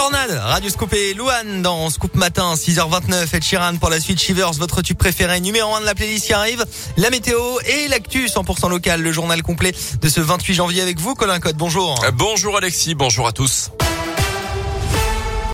Tornade, Radio Scoop et Louane dans Scoop Matin, 6h29, et Chiran pour la suite Shivers, votre tube préféré, numéro 1 de la playlist qui arrive, la météo et l'actu 100% local, le journal complet de ce 28 janvier avec vous, Colin Code, bonjour. Euh, bonjour Alexis, bonjour à tous.